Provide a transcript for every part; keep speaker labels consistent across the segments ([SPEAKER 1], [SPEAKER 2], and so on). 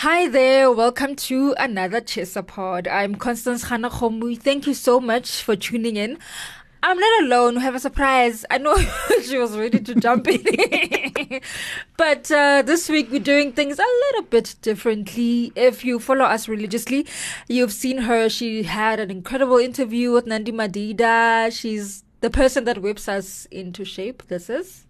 [SPEAKER 1] Hi there, welcome to another Tshisa Pod. I'm Constance Hanakhomui. Thank you so much for tuning in. I'm not alone. We have a surprise. I know she was ready to jump in. but uh, this week we're doing things a little bit differently. If you follow us religiously, you've seen her. She had an incredible interview with Nandi Madida. She's the person that whips us into shape. This is.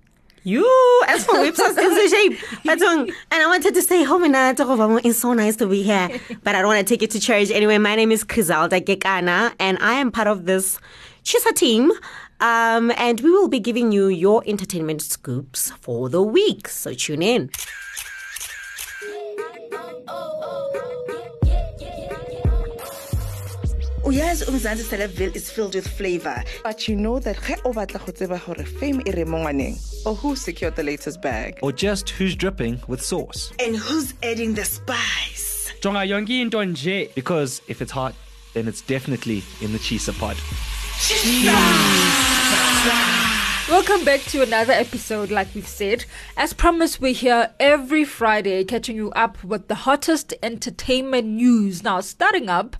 [SPEAKER 2] You, as for whips us into shape. But, um, and I wanted to say, oh, it's so nice to be here. But I don't want to take you to church. Anyway, my name is Griselda Kekana, and I am part of this Tshisa team. Um, and we will be giving you your entertainment scoops for the week. So tune in.
[SPEAKER 3] Oh, uyazi umzansi celebville is filled with flavor. But you know that ge o batla go tseba gore fame e re mo ngwaneng or who secured the latest bag?
[SPEAKER 4] Or just who's dripping with sauce.
[SPEAKER 3] and who's adding the spice?
[SPEAKER 5] Jonga yonke into nje.
[SPEAKER 4] Because if it's hot, then it's definitely in the Tshisa pod.
[SPEAKER 1] Welcome back to another episode, like we've said. As promised, we're here every Friday catching you up with the hottest entertainment news. Now, starting up,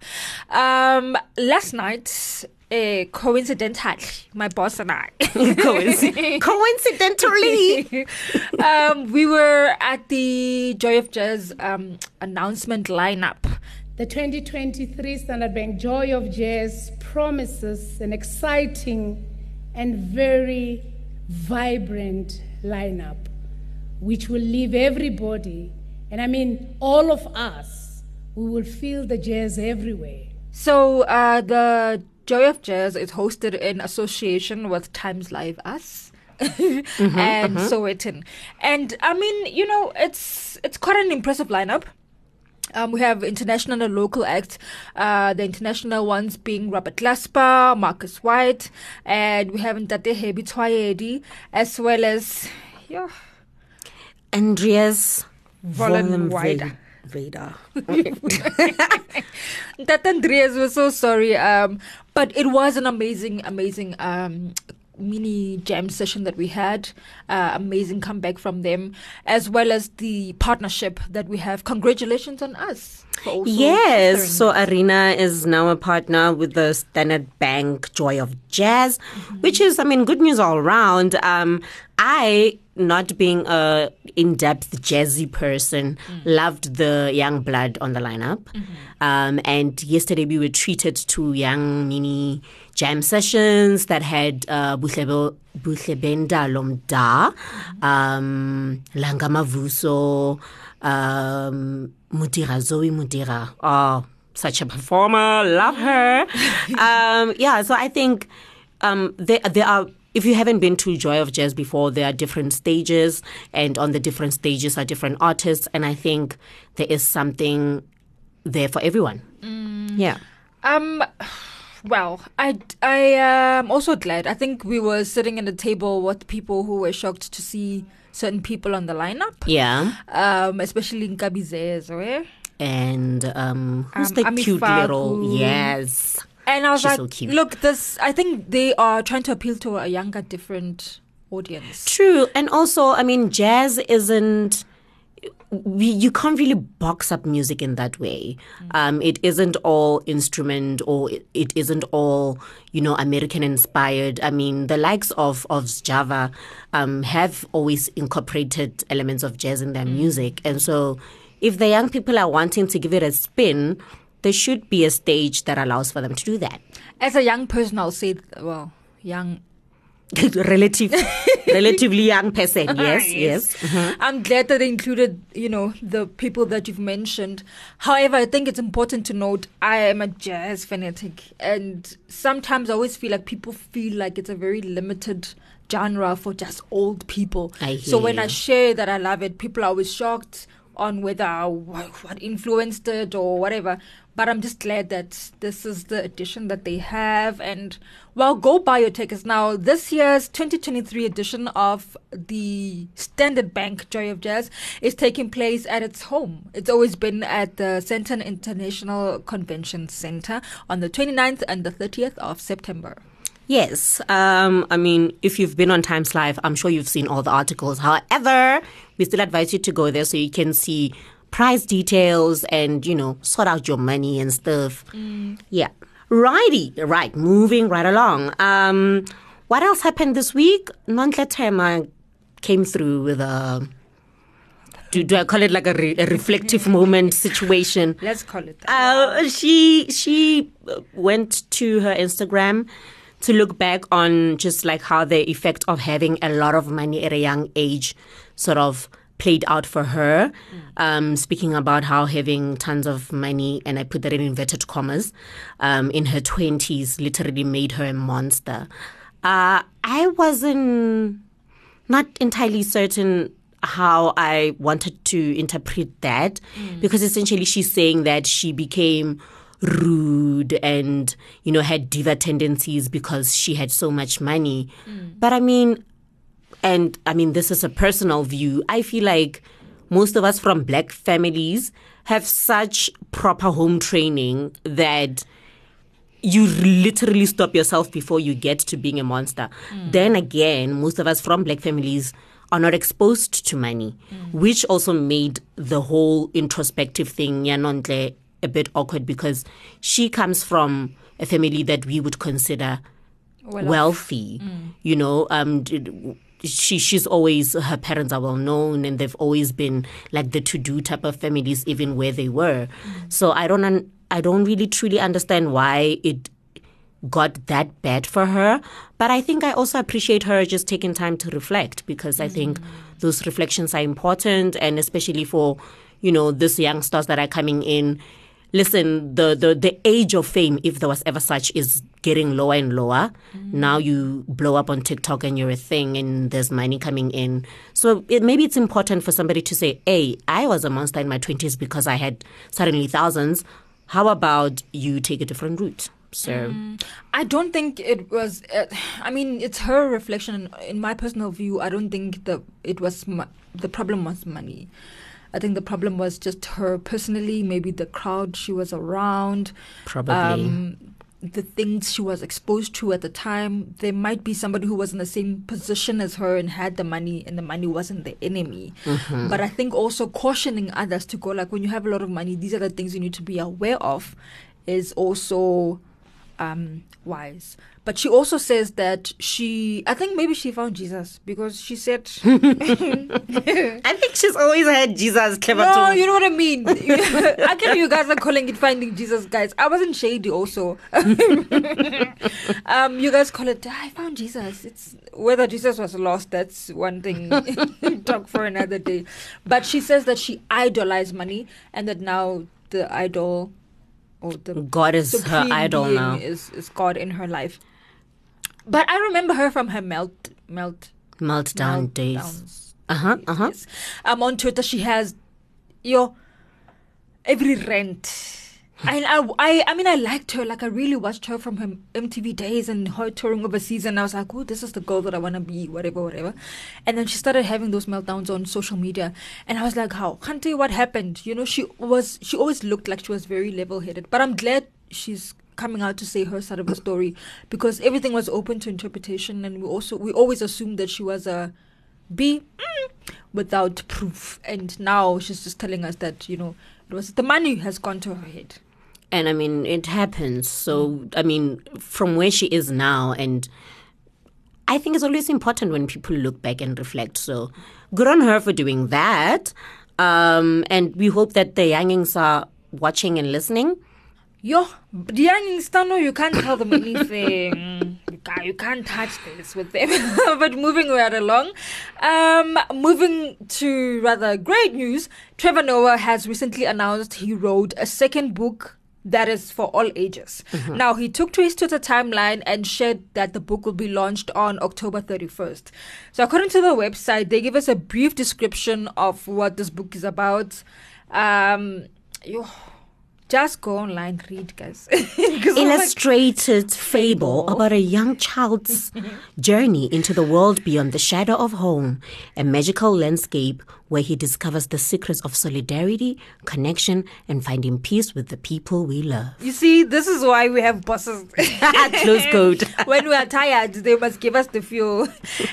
[SPEAKER 1] um, last night, uh, coincidentally, my boss and I.
[SPEAKER 2] Coinc- coincidentally.
[SPEAKER 1] um, we were at the Joy of Jazz um, announcement lineup.
[SPEAKER 6] The 2023 Standard Bank Joy of Jazz promises an exciting and very vibrant lineup, which will leave everybody, and I mean all of us, we will feel the jazz everywhere.
[SPEAKER 1] So uh, the Joy of Jazz is hosted in association with Times Live Us. and so Sowetan. And I mean, you know, it's it's quite an impressive lineup. Um, we have international and local acts. Uh, the international ones being Robert Glasper, Marcus White, and we have Ntate Hebi Twayedi, as well as yeah,
[SPEAKER 2] Andreas
[SPEAKER 1] Vollen
[SPEAKER 2] Vollenweider. Vader.
[SPEAKER 1] That Andreas was so sorry. Um, but it was an amazing, amazing um mini jam session that we had. Uh, amazing comeback from them, as well as the partnership that we have. Congratulations on us.
[SPEAKER 2] Yes, so Arena is now a partner with the Standard Bank Joy of Jazz, which is, I mean, good news all around. Um, I, not being a in-depth jazzy person, loved the young blood on the lineup. Um, and yesterday we were treated to young mini jam sessions that had uh, Buhlebendalo Mda, um, Langa Mavuso, um, Modiga, Zoe Modiga. Oh, such a performer. Love her. um, yeah, so I think um, there, there are. If you haven't been to Joy of Jazz before, there are different stages, and on the different stages are different artists, and I think there is something there for everyone. Yeah.
[SPEAKER 1] Um, well, I I am also glad. I think we were sitting at a table with people who were shocked to see certain people on the lineup.
[SPEAKER 2] Yeah.
[SPEAKER 1] Um, especially in Kabizezwe.
[SPEAKER 2] And um, who's
[SPEAKER 1] Um,
[SPEAKER 2] the
[SPEAKER 1] Ami
[SPEAKER 2] cute little?
[SPEAKER 1] Faku.
[SPEAKER 2] Yes.
[SPEAKER 1] And I was
[SPEAKER 2] She's
[SPEAKER 1] like,
[SPEAKER 2] so cute.
[SPEAKER 1] look, this. I think they are trying to appeal to a younger, different audience.
[SPEAKER 2] True, and also, I mean, jazz isn't. We, you can't really box up music in that way. Um, it isn't all instrument or it, it isn't all you know American inspired. I mean, the likes of of Java um, have always incorporated elements of jazz in their music, and so if the young people are wanting to give it a spin, there should be a stage that allows for them to do that.
[SPEAKER 1] As a young person, I'll say, well, young.
[SPEAKER 2] Relative, relatively young person. Yes, yes. Uh-huh.
[SPEAKER 1] I'm glad that they included, you know, the people that you've mentioned. However, I think it's important to note I am a jazz fanatic, and sometimes I always feel like people feel like it's a very limited genre for just old people.
[SPEAKER 2] I
[SPEAKER 1] so when I
[SPEAKER 2] you.
[SPEAKER 1] share that I love it, people are always shocked on whether what, influenced it or whatever. But I'm just glad that this is the edition that they have. And well, go your tickets now. This year's 2023 edition of the Standard Bank Joy of Jazz is taking place at its home. It's always been at the Sandton International Convention Center on the 29th and the 30th of September.
[SPEAKER 2] Yes. Um, I mean, if you've been on Times Live, I'm sure you've seen all the articles. However, we still advise you to go there so you can see price details and, you know, sort out your money and stuff. Yeah. Righty. Right. Moving right along. Um, what else happened this week? Nonhle Thema came through with a. Do, do I call it like a, re- a reflective moment situation?
[SPEAKER 1] Let's call it that.
[SPEAKER 2] Uh, she she went to her Instagram to look back on just like how the effect of having a lot of money at a young age sort of played out for her. Um, speaking about how having tons of money, and I put that in inverted commas, um, in her twenties literally made her a monster. Uh, I wasn't not entirely certain how I wanted to interpret that because essentially she's saying that she became rude and you know had diva tendencies because she had so much money. But i mean and i mean this is a personal view. I feel like most of us from black families have such proper home training that you literally stop yourself before you get to being a monster. Mm. Then again, most of us from black families are not exposed to money, mm. which also made the whole introspective thing Yanontle a bit awkward because she comes from a family that we would consider wealthy. Mm. You know, um, she she's always her parents are well known and they've always been like the to do type of families even where they were. Mm. So I don't un- I don't really truly understand why it got that bad for her. But I think I also appreciate her just taking time to reflect because I think mm. those reflections are important and especially for, you know, these youngsters that are coming in. Listen, the, the, the age of fame, if there was ever such, is getting lower and lower. Now you blow up on TikTok and you're a thing and there's money coming in. So it, maybe it's important for somebody to say, hey, I was a monster in my 20s because I had suddenly thousands. How about you take a different route? So
[SPEAKER 1] I don't think it was. Uh, I mean, it's her reflection. In my personal view, I don't think the it was the problem was money. I think the problem was just her personally, maybe the crowd she was around,
[SPEAKER 2] Probably.
[SPEAKER 1] um, the things she was exposed to at the time. There might be somebody who was in the same position as her and had the money, and the money wasn't the enemy. But I think also cautioning others to go like when you have a lot of money, these are the things you need to be aware of, is also um wise. But she also says that she i think maybe she found jesus because she said
[SPEAKER 2] I think she's always had Jesus clever
[SPEAKER 1] no
[SPEAKER 2] too.
[SPEAKER 1] you know what i mean. I can you guys are calling it finding jesus guys. I wasn't shady also. Um you guys call it i found jesus. It's whether jesus was lost that's one thing. Talk for another day. But she says that she idolized money and that now the idol or the
[SPEAKER 2] God is her idol now.
[SPEAKER 1] Is is God in her life? But I remember her from her melt melt
[SPEAKER 2] Meltdown days. Uh huh. Uh huh.
[SPEAKER 1] Um, on Twitter she has your every rent. And I, I, I mean, I liked her. Like, I really watched her from her MTV days and her touring overseas. And I was like, oh, this is the girl that I want to be, whatever, whatever. And then she started having those meltdowns on social media. And I was like, how? Can't you what happened. You know, she was, she always looked like she was very level headed. But I'm glad she's coming out to say her side of the story because everything was open to interpretation. And we also, we always assumed that she was a B mm, without proof. And now she's just telling us that, you know, it was the money has gone to her head.
[SPEAKER 2] And I mean, it happens. So, I mean, from where she is now, and I think it's always important when people look back and reflect. So, good on her for doing that. Um, and we hope that the youngings are watching and listening.
[SPEAKER 1] Yo, the young Stano, you can't tell them anything. you, can't, you can't touch this with them. but moving right along, um, moving to rather great news, Trevor Noah has recently announced he wrote a second book that is for all ages. Now, he took to his Twitter timeline and shared that the book will be launched on October 31st. So, according to the website, they give us a brief description of what this book is about. Um, yo, Just go online, read, guys. I'm like,
[SPEAKER 2] illustrated fable about a young child's journey into the world beyond the shadow of home, a magical landscape where he discovers the secrets of solidarity, connection, and finding peace with the people we love.
[SPEAKER 1] you see, this is why we have bosses.
[SPEAKER 2] Close code.
[SPEAKER 1] when we are tired, they must give us the fuel.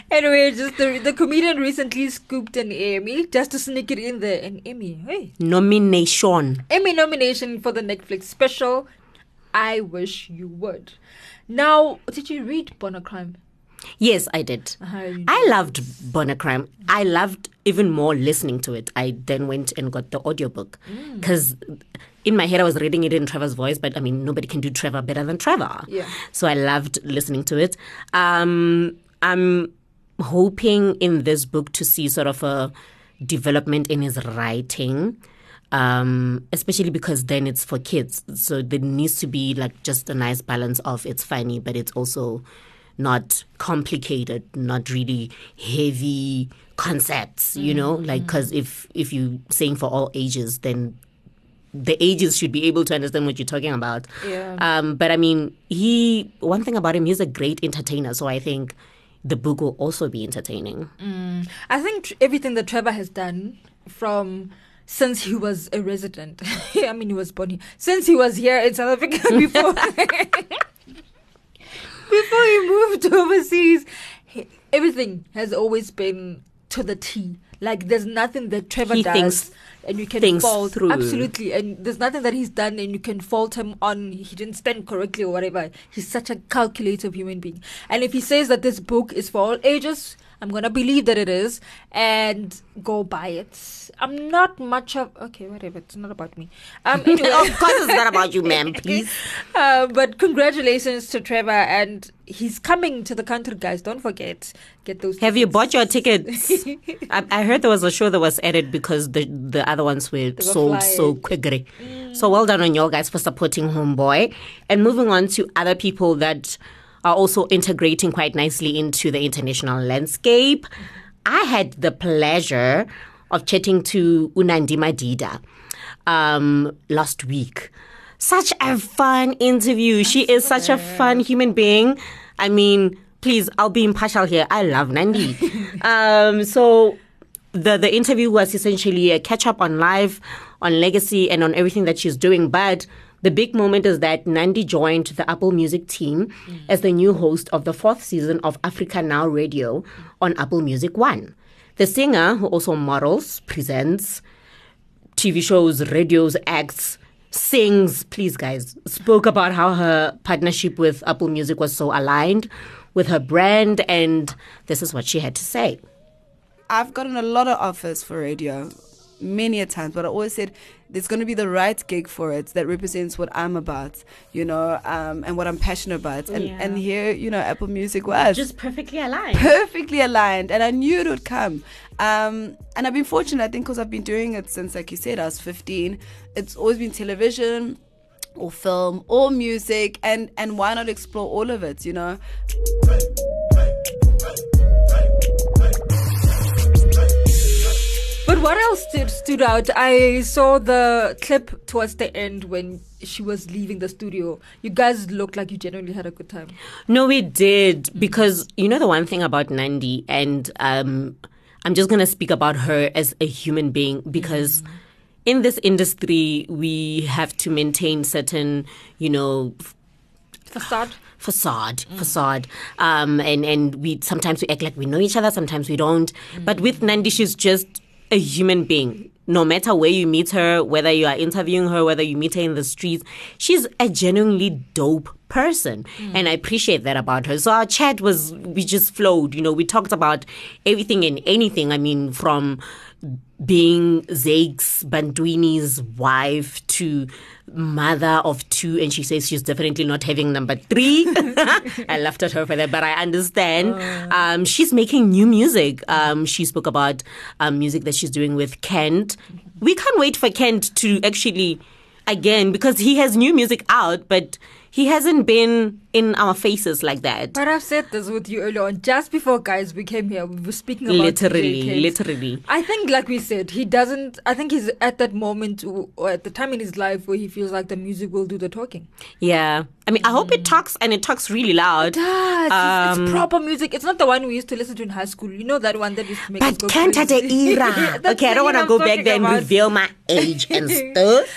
[SPEAKER 1] anyway, just the, the comedian recently scooped an Emmy just to sneak it in there. An Emmy, hey,
[SPEAKER 2] Nomination.
[SPEAKER 1] Emmy nomination for the Netflix special. I wish you would. Now, did you read Born a Crime?
[SPEAKER 2] Yes, I did.
[SPEAKER 1] Uh-huh,
[SPEAKER 2] I loved Born a Crime. I loved even more listening to it. I then went and got the audiobook
[SPEAKER 1] Mm.
[SPEAKER 2] because in my head I was reading it in Trevor's voice, but I mean nobody can do Trevor better than Trevor.
[SPEAKER 1] Yeah.
[SPEAKER 2] So I loved listening to it. Um, I'm hoping in this book to see sort of a development in his writing. Um, especially because then it's for kids. So there needs to be like just a nice balance of it's funny, but it's also not complicated, not really heavy concepts, you know, like because if if you saying for all ages, then the ages should be able to understand what you're talking about.
[SPEAKER 1] Yeah.
[SPEAKER 2] Um, but I mean, he one thing about him, he's a great entertainer. So I think the book will also be entertaining.
[SPEAKER 1] I think tr- everything that Trevor has done from since he was a resident, I mean, he was born here, since he was here in South Africa before, before he moved overseas, he, everything has always been to the T. Like, there's nothing that Trevor
[SPEAKER 2] He
[SPEAKER 1] does. and you can fault
[SPEAKER 2] through.
[SPEAKER 1] absolutely, and there's nothing that he's done, and you can fault him on he didn't stand correctly or whatever. He's such a calculative human being, and if he says that this book is for all ages, I'm gonna believe that it is and go buy it. I'm not much of okay, whatever. It's not about me. Um, anyway,
[SPEAKER 2] of course, it's not about you, ma'am. Please.
[SPEAKER 1] uh, but congratulations to Trevor, and he's coming to the country, guys. Don't forget, get those.
[SPEAKER 2] Have you bought your tickets? I, I heard there was a show that was added because the the other ones were,
[SPEAKER 1] were
[SPEAKER 2] sold so
[SPEAKER 1] flyers.
[SPEAKER 2] quickly. So well done on y'all guys for supporting Homeboy. And moving on to other people that are also integrating quite nicely into the international landscape. I had the pleasure of chatting to Unandi Madida um, last week. Such a fun interview. She is such a fun human being. I mean, please, I'll be impartial here. I love Nandi. um, so the the interview was essentially a catch up on life, on legacy, and on everything that she's doing. But the big moment is that Nandi joined the Apple Music team as the new host of the fourth season of Africa Now Radio on Apple Music One. The singer, who also models, presents, TV shows, radios, acts, sings, please guys, spoke about how her partnership with Apple Music was so aligned with her brand, and this is what she had to say.
[SPEAKER 5] I've gotten a lot of offers for radio, many a times, but I always said there's going to be the right gig for it that represents what I'm about, you know, um, and what I'm passionate about. And
[SPEAKER 2] Yeah.
[SPEAKER 5] and here, you know, Apple Music was
[SPEAKER 2] Just perfectly aligned.
[SPEAKER 5] perfectly aligned, and I knew it would come. Um, and I've been fortunate, I think, because I've been doing it since, like you said, I was 15. It's always been television. Or film, or music, and and why not explore all of it? You know,
[SPEAKER 1] stood, stood out? I saw the clip towards the end when she was leaving the studio. You guys looked like you genuinely had a good time.
[SPEAKER 2] No, we did because you know the one thing about Nandi, and um, I'm just gonna speak about her as a human being because in this industry we have to maintain certain, you know,
[SPEAKER 1] Facade.
[SPEAKER 2] facade facade um and and we sometimes we act like we know each other sometimes we don't but with nandi she's just a human being. No matter where you meet her whether you are interviewing her whether you meet her in the streets she's a genuinely dope person. Mm. And i appreciate that about her. So our chat was we just flowed you know we talked about everything and anything i mean from being Zakes Bantwini's wife to mother of two, and she says she's definitely not having number three. I laughed at her for that, but I understand. Um, she's making new music. Um, she spoke about um, music that she's doing with Kent. We can't wait for Kent to actually, again, because he has new music out, but he hasn't been in our faces like that.
[SPEAKER 1] But I've said this with you earlier on. Just before, guys, we came here, we were speaking about
[SPEAKER 2] Literally, literally.
[SPEAKER 1] I think, like we said, he doesn't. I think he's at that moment or at the time in his life where he feels like the music will do the talking.
[SPEAKER 2] Yeah. I mean, I hope it talks and it talks really loud.
[SPEAKER 1] It Does it's,
[SPEAKER 2] Um,
[SPEAKER 1] it's proper music. It's not the one we used to listen to in high school. You know that one that used to make us
[SPEAKER 2] But
[SPEAKER 1] go
[SPEAKER 2] can't at the
[SPEAKER 1] crazy.
[SPEAKER 2] era.
[SPEAKER 1] That's
[SPEAKER 2] okay, I don't want to go back there and
[SPEAKER 1] about.
[SPEAKER 2] reveal my age and stuff.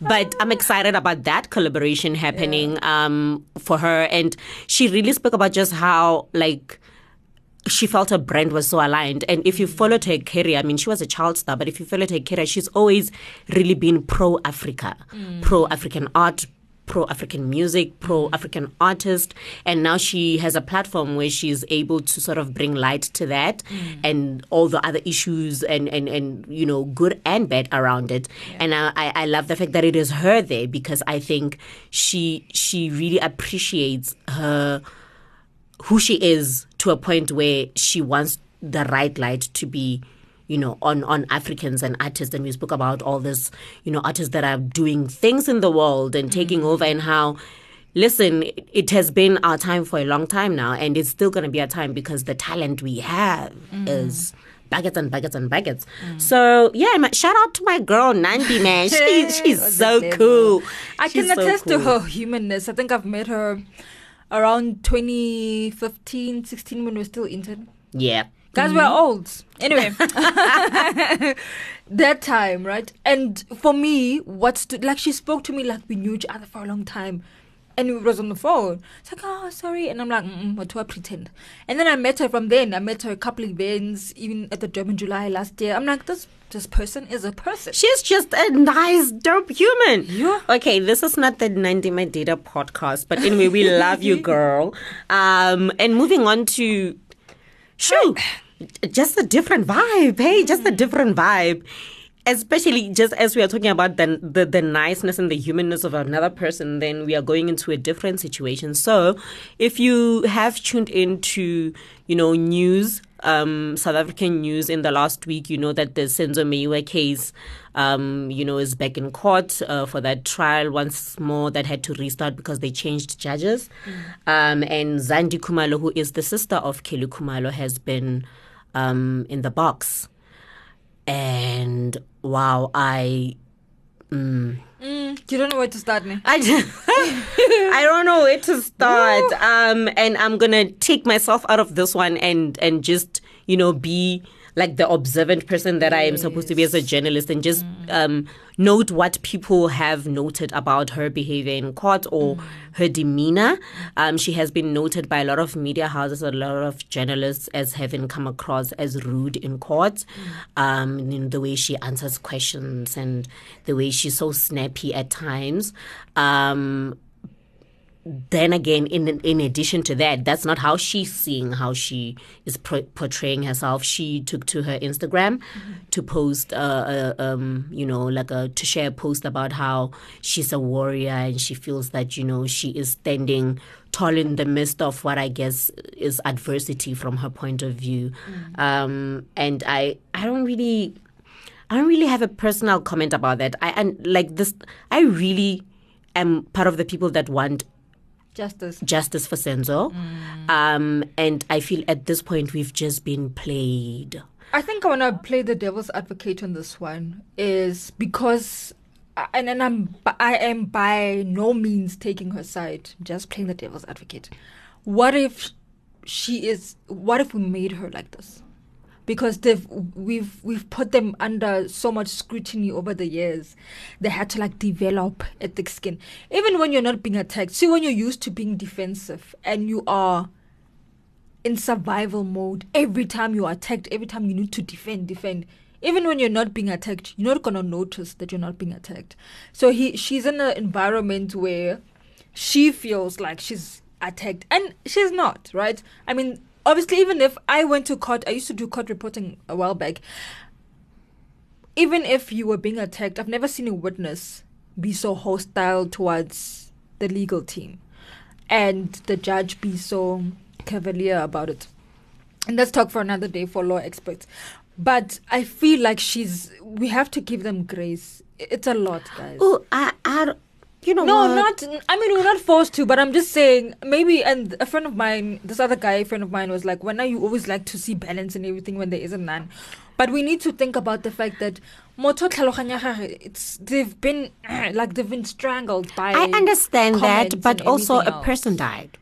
[SPEAKER 2] But I'm excited about that collaboration happening um, for her. And she really spoke about just how, like, she felt her brand was so aligned. And if you followed her career, I mean, she was a child star, but if you followed her career, she's always really been pro Africa, pro African art, pro African music, pro African artist. And now she has a platform where she's able to sort of bring light to that mm. and all the other issues and, and, and you know, good and bad around it. And I, I, I love the fact that it is her there because I think she she really appreciates her who she is to a point where she wants the right light to be you know on on africans and artists and we spoke about all this you know artists that are doing things in the world and taking over and how listen it, has been our time for a long time now and it's still going to be our time because the talent we have is buckets and buckets and buckets. So yeah, my, shout out to my girl Nandi, man. She, she's so cool.
[SPEAKER 1] I
[SPEAKER 2] She's
[SPEAKER 1] can
[SPEAKER 2] so
[SPEAKER 1] attest to her humanness. I think I've met her around 2015, 16 when we were still intern.
[SPEAKER 2] Yeah.
[SPEAKER 1] Guys, we're old. Anyway, that time, right? And for me, what's to, like she spoke to me like we knew each other for a long time. And we was on the phone. It's like, oh, sorry. And I'm like, mm, what do I pretend? And then I met her from then. I met her a couple of events, even at the Durban July last year. I'm like, this this person is a person.
[SPEAKER 2] She's just a nice, dope human.
[SPEAKER 1] Yeah.
[SPEAKER 2] Okay, this is not the 90 My Data podcast, but anyway, we love you, girl. Um, and moving on to, shoo, just a different vibe. Hey, just a different vibe. Especially just as we are talking about the, the the niceness and the humanness of another person, then we are going into a different situation. So, if you have tuned into, you know, news um, South African news in the last week, you know that the Senzo Meyiwa case, um, you know, is back in court uh, for that trial once more that had to restart because they changed judges. Um, and Zandi Khumalo, who is the sister of Kelly Khumalo, has been um, in the box. And wow, I.
[SPEAKER 1] You don't know where to start, me.
[SPEAKER 2] I, I don't know where to start. Um, and I'm gonna take myself out of this one and and just you know be like the observant person that I am supposed to be as a journalist and just um, note what people have noted about her behavior in court or her demeanor. Um, she has been noted by a lot of media houses, a lot of journalists as having come across as rude in court. Um, in the way she answers questions and the way she's so snappy at times. Um, then again, in in addition to that, that's not how she's seeing how she is pro- portraying herself. She took to her Instagram to post, uh, uh, um, you know, like a to share a post about how she's a warrior and she feels that you know she is standing tall in the midst of what I guess is adversity from her point of view. Um, and I I don't really I don't really have a personal comment about that. I and like this, I really am part of the people that want
[SPEAKER 1] Justice.
[SPEAKER 2] justice for Senzo. Um, and I feel at this point we've just been played.
[SPEAKER 1] I think I want to play the devil's advocate on this one is because, and then I'm I am by no means taking her side. I'm just playing the devil's advocate. What if she is? What if we made her like this? Because they've we've we've put them under so much scrutiny over the years. They had to like develop a thick skin. Even when you're not being attacked, see when you're used to being defensive and you are in survival mode every time you're attacked, every time you need to defend, defend. Even when you're not being attacked, you're not gonna notice that you're not being attacked. So he she's in an environment where she feels like she's attacked and she's not, right? I mean, obviously even if I went to court, I used to do court reporting a while back. Even if you were being attacked, I've never seen a witness be so hostile towards the legal team and the judge be so cavalier about it. And let's talk for another day for law experts. But I feel like she's. We have to give them grace. It's a lot, guys.
[SPEAKER 2] Oh, I, I, you know
[SPEAKER 1] No,
[SPEAKER 2] what?
[SPEAKER 1] not. I mean, we're not forced to, but I'm just saying maybe. And a friend of mine, this other guy, friend of mine, was like, "When are you always like to see balance and everything when there isn't none?" But we need to think about the fact that tlhaloganyo it's they've been like they've been strangled by.
[SPEAKER 2] I understand that, but also a person died.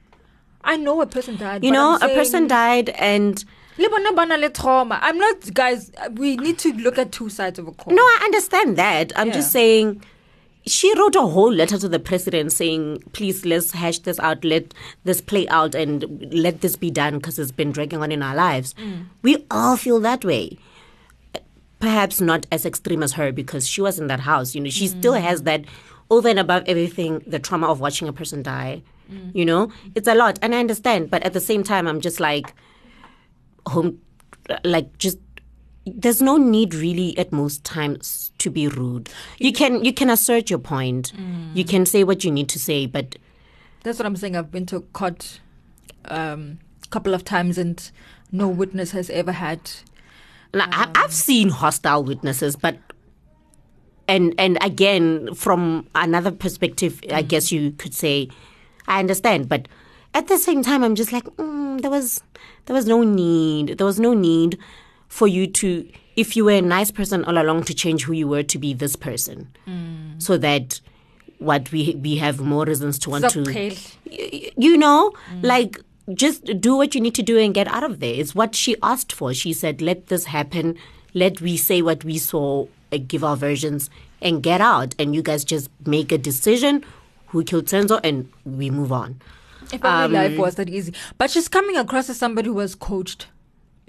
[SPEAKER 1] I know a person died.
[SPEAKER 2] You know, a person died, and
[SPEAKER 1] Le bona ba na le trauma. I'm not, guys. We need to look at two sides of a coin.
[SPEAKER 2] no, I understand that. I'm just saying. She wrote a whole letter to the president saying, please, let's hash this out, let this play out, and let this be done because it's been dragging on in our lives. Mm. We all feel that way. Perhaps not as extreme as her because she was in that house. You know, she still mm. has that over and above everything, the trauma of watching a person die. Mm. You know, it's a lot. And I understand. But at the same time, I'm just like, home, like, just there's no need really at most times to be rude. You can you can assert your point. You can say what you need to say, but
[SPEAKER 1] That's what I'm saying. I've been to court um, a couple of times, and no witness has ever had.
[SPEAKER 2] like, I, I've seen hostile witnesses, but and and again from another perspective, I guess you could say I understand, but at the same time, I'm just like mm, there was there was no need. There was no need for you to if you were a nice person all along to change who you were to be this person, so that what we we have more reasons to want to you know, like just do what you need to do and get out of there. It's what she asked for. She said, "Let this happen. Let we say what we saw, uh, give our versions, and get out. And you guys just make a decision who killed Senzo, and we move on."
[SPEAKER 1] If only
[SPEAKER 2] Um,
[SPEAKER 1] life was that easy. But she's coming across as somebody who was coached.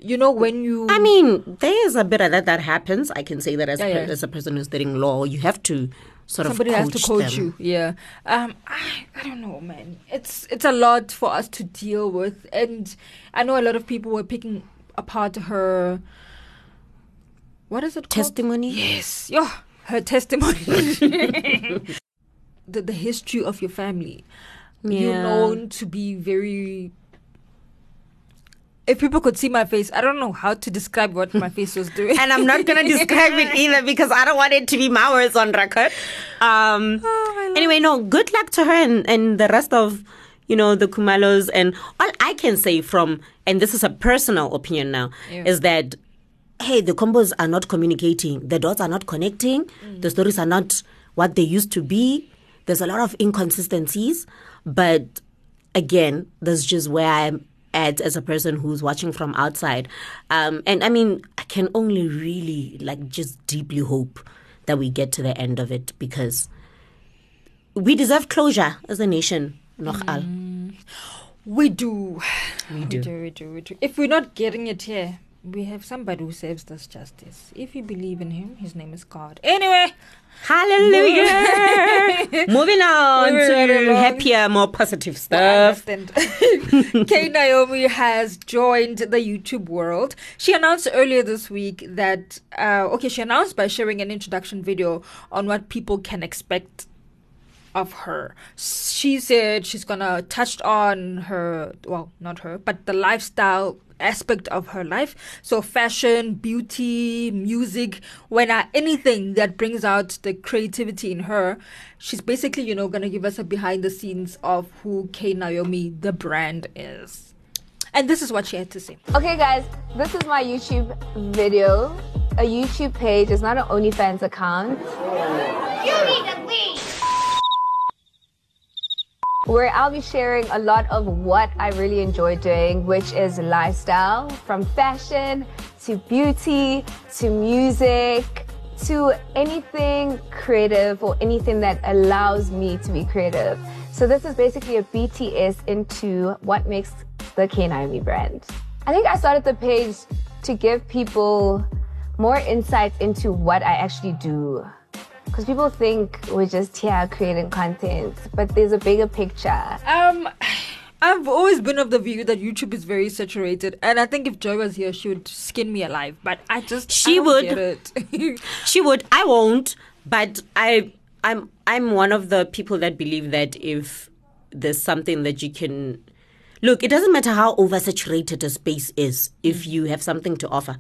[SPEAKER 1] You know, when you.
[SPEAKER 2] I mean, there is a bit of that that happens. I can say that as,
[SPEAKER 1] Yeah,
[SPEAKER 2] a, per- as a person who's studying law, you have to sort
[SPEAKER 1] somebody
[SPEAKER 2] of
[SPEAKER 1] has to coach
[SPEAKER 2] them.
[SPEAKER 1] you yeah um I, I don't know man it's it's a lot for us to deal with and i know a lot of people were picking apart her what is it called?
[SPEAKER 2] Testimony.
[SPEAKER 1] yes yeah her testimony the, the history of your family
[SPEAKER 2] yeah.
[SPEAKER 1] you're known to be very if people could see my face i don't know how to describe what my face was doing.
[SPEAKER 2] And I'm not gonna describe it either because I don't want it to be my words on record. Um, anyway, no, good luck to her and, and the rest of you know the Khumalos. And all I can say from and this is a personal opinion now is that hey, the combos are not communicating, the dots are not connecting, the stories are not what they used to be. There's a lot of inconsistencies, but again, that's just where I'm as a person who's watching from outside. Um, and I mean, I can only really like just deeply hope that we get to the end of it because we deserve closure as a nation. Nochal.
[SPEAKER 1] We do. We
[SPEAKER 2] do.
[SPEAKER 1] We do. We do. If we're not getting it here, we have somebody who serves us justice. If you believe in him, his name is God. Anyway,
[SPEAKER 2] Hallelujah! Moving on to happier, more positive stuff.
[SPEAKER 1] K Naomi has joined the YouTube world. She announced earlier this week that, uh, okay, she announced by sharing an introduction video on what people can expect of her. She said she's gonna touch on her, well, not her, but the lifestyle aspect of her life. So fashion, beauty, music, when uh, anything that brings out the creativity in her. She's basically, you know, gonna give us a behind the scenes of who K Naomi, the brand, is. And this is what she had to say.
[SPEAKER 7] Okay, guys, this is my YouTube video. A YouTube page is not an OnlyFans account.
[SPEAKER 8] You need to leave.
[SPEAKER 7] Where I'll be sharing a lot of what I really enjoy doing, which is lifestyle from fashion to beauty to music to anything creative or anything that allows me to be creative. So, this is basically a BTS into what makes the K Naomi brand. I think I started the page to give people more insights into what I actually do. Because people think we're just here creating content, but there's a bigger picture.
[SPEAKER 1] Um, I've always been of the view that YouTube is very saturated, and I think if Joy was here, she would skin me alive. But I just
[SPEAKER 2] She
[SPEAKER 1] I don't
[SPEAKER 2] would.
[SPEAKER 1] get it.
[SPEAKER 2] She would. I won't. But I, I'm, I'm one of the people that believe that if there's something that you can look, it doesn't matter how oversaturated a space is. If you have something to offer,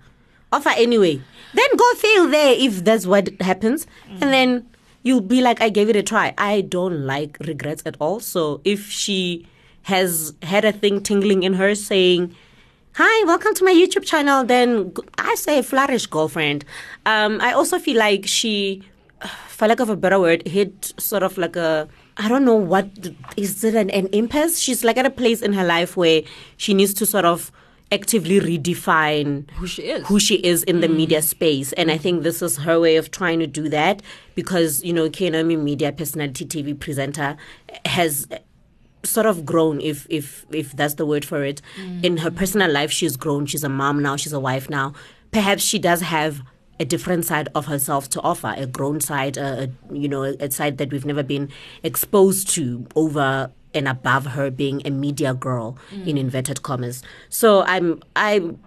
[SPEAKER 2] offer anyway. Then go fail there if that's what happens, and then you'll be like, I gave it a try. I don't like regrets at all. So if she has had a thing tingling in her saying, Hi, welcome to my YouTube channel, then I say flourish, girlfriend. Um, I also feel like she, for lack of a better word, hit sort of like a, I don't know what, is it an, an impasse? She's like at a place in her life where she needs to sort of actively redefine
[SPEAKER 1] Who she is.
[SPEAKER 2] who she is in the mm. media space. And I think this is her way of trying to do that because, you know, K Naomi Media Personality TV presenter has sort of grown if if if that's the word for it. Mm. In her personal life she's grown. She's a mom now. She's a wife now. Perhaps she does have a different side of herself to offer a grown side a, a you know a side that we've never been exposed to over and above her being a media girl in inverted commas so i'm i'm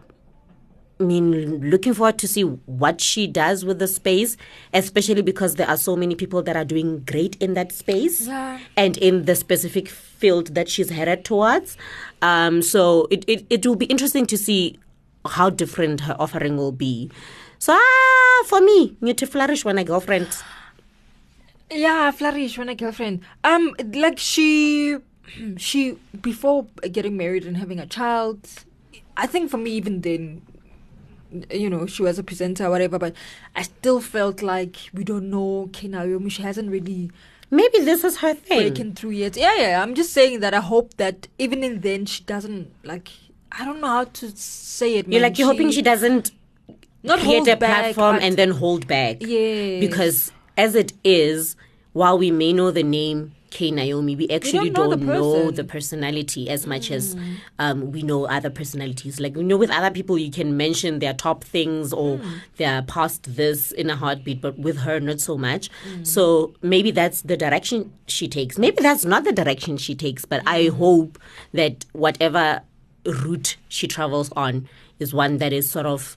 [SPEAKER 2] I mean, looking forward to see what she does with the space, especially because there are so many people that are doing great in that space
[SPEAKER 1] Yeah.
[SPEAKER 2] and in the specific field that she's headed towards. Um, so it, it, it will be interesting to see how different her offering will be. So, ah, for me, need to flourish when a girlfriend.
[SPEAKER 1] Yeah, flourish when a girlfriend. Um, like she, she before getting married and having a child. I think for me, even then, you know, she was a presenter, whatever. But I still felt like we don't know K Naomi. She hasn't really
[SPEAKER 2] Maybe this is her thing.
[SPEAKER 1] breaking through yet. Yeah, yeah. I'm just saying that I hope that even in then she doesn't like. I don't know how to say it.
[SPEAKER 2] You're like, you're hoping she doesn't
[SPEAKER 1] not
[SPEAKER 2] create
[SPEAKER 1] hold
[SPEAKER 2] a
[SPEAKER 1] back,
[SPEAKER 2] platform and then hold back.
[SPEAKER 1] Yeah.
[SPEAKER 2] Because as it is, while we may know the name K Naomi, we actually
[SPEAKER 1] don't know
[SPEAKER 2] don't,
[SPEAKER 1] the
[SPEAKER 2] know, the personality as much as mm. um, we know other personalities. Like we know with other people, you can mention their top things or mm. their past this in a heartbeat, but with her, not so much. Mm. So maybe that's the direction she takes. Maybe that's not the direction she takes, but I hope that whatever route she travels on is one that is sort of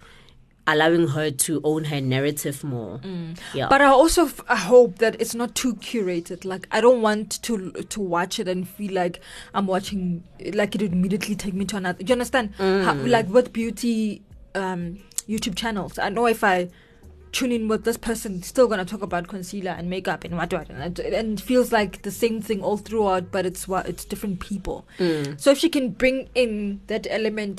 [SPEAKER 2] allowing her to own her narrative more. Mm. Yeah.
[SPEAKER 1] But I also f- I hope that it's not too curated. Like I don't want to to watch it and feel like I'm watching like it would immediately take me to another. Do you understand? How, mm. like with beauty um, YouTube channels, I know if I tune in with this person, still gonna talk about concealer and makeup and what what, and, it- and it feels like the same thing all throughout, but it's what it's different people. Mm. So if she can bring in that element,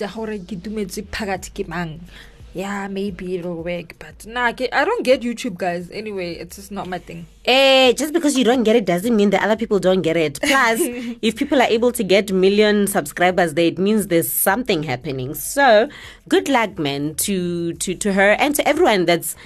[SPEAKER 1] ya hore ke dumetse phakathi ke mang, yeah, maybe it'll work. But nah, ke- I don't get YouTube, guys. Anyway, it's just not my thing.
[SPEAKER 2] Eh, just because you don't get it doesn't mean that other people don't get it. Plus, if people are able to get million subscribers there, it means there's something happening. So, good luck, man, to to to her and to everyone that's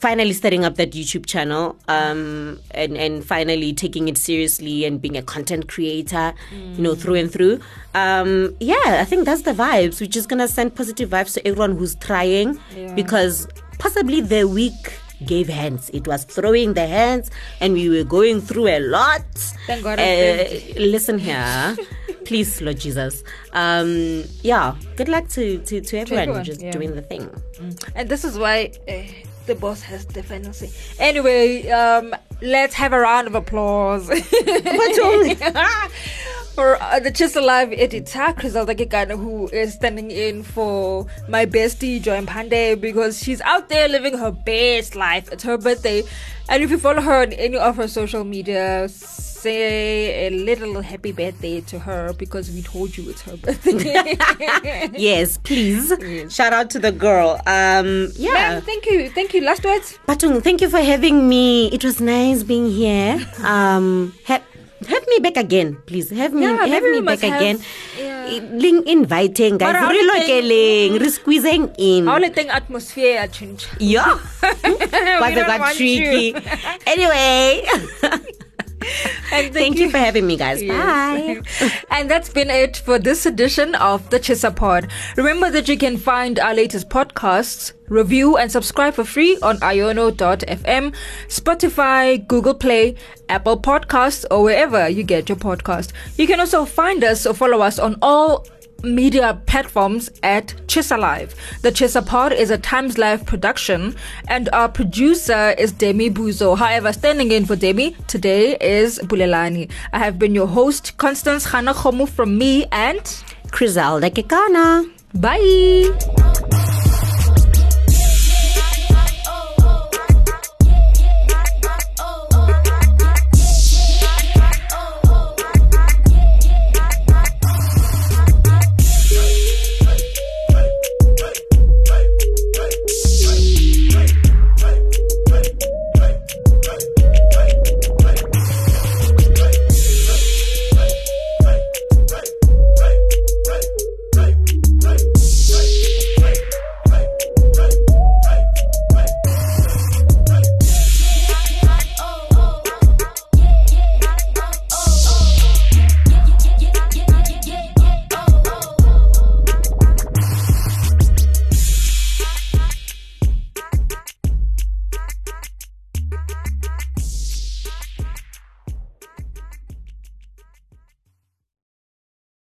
[SPEAKER 2] finally setting up that YouTube channel, um, and and finally taking it seriously and being a content creator, you know, through and through. Um, yeah, I think that's the vibes. We're just gonna send positive vibes to everyone who's trying because possibly the week gave hands. It was throwing the hands, and we were going through a lot.
[SPEAKER 1] Thank God
[SPEAKER 2] Uh, listen here, please, Lord Jesus. Um, yeah, good luck to to, to everyone,
[SPEAKER 1] everyone,
[SPEAKER 2] just
[SPEAKER 1] yeah.
[SPEAKER 2] doing the thing.
[SPEAKER 1] And this is why uh, the boss has the final say. Anyway, um, let's have a round of applause. For uh, the Tshisa Live editor, Griselda Kekana, who is standing in for my bestie, Joy Pande, because she's out there living her best life. It's her birthday. And if you follow her on any of her social media, say a little happy birthday to her because we told you it's her birthday.
[SPEAKER 2] Yes, please. Shout out to the girl. Um, yeah.
[SPEAKER 1] Ma'am, thank you. Thank you. Last words?
[SPEAKER 2] Patung, thank you for having me. It was nice being here. Um, ha- have me back again, please. Have me,
[SPEAKER 1] Yeah,
[SPEAKER 2] have me back
[SPEAKER 1] have-
[SPEAKER 2] again.
[SPEAKER 1] yeah.
[SPEAKER 2] Link inviting guys.
[SPEAKER 1] Mara,
[SPEAKER 2] Re
[SPEAKER 1] only thing-
[SPEAKER 2] re squeezing in.
[SPEAKER 1] The thing atmosphere change.
[SPEAKER 2] Yeah.
[SPEAKER 1] but
[SPEAKER 2] Was got tricky? anyway,
[SPEAKER 1] And
[SPEAKER 2] thank you for having me, guys.
[SPEAKER 1] Yes.
[SPEAKER 2] Bye.
[SPEAKER 1] and that's been it for this edition of the Tshisa Pod. Remember that you can find our latest podcasts, review, and subscribe for free on iono.fm, Spotify, Google Play, Apple Podcasts, or wherever you get your podcast. You can also find us or follow us on all media platforms at Tshisa Live. The Tshisa Pod is a Times Live production, and our producer is Demi Buzo. However, standing in for Demi today is Bulelani. I have been your host, Constance Hanakomu from me, and
[SPEAKER 2] Griselda Kekana.
[SPEAKER 1] bye.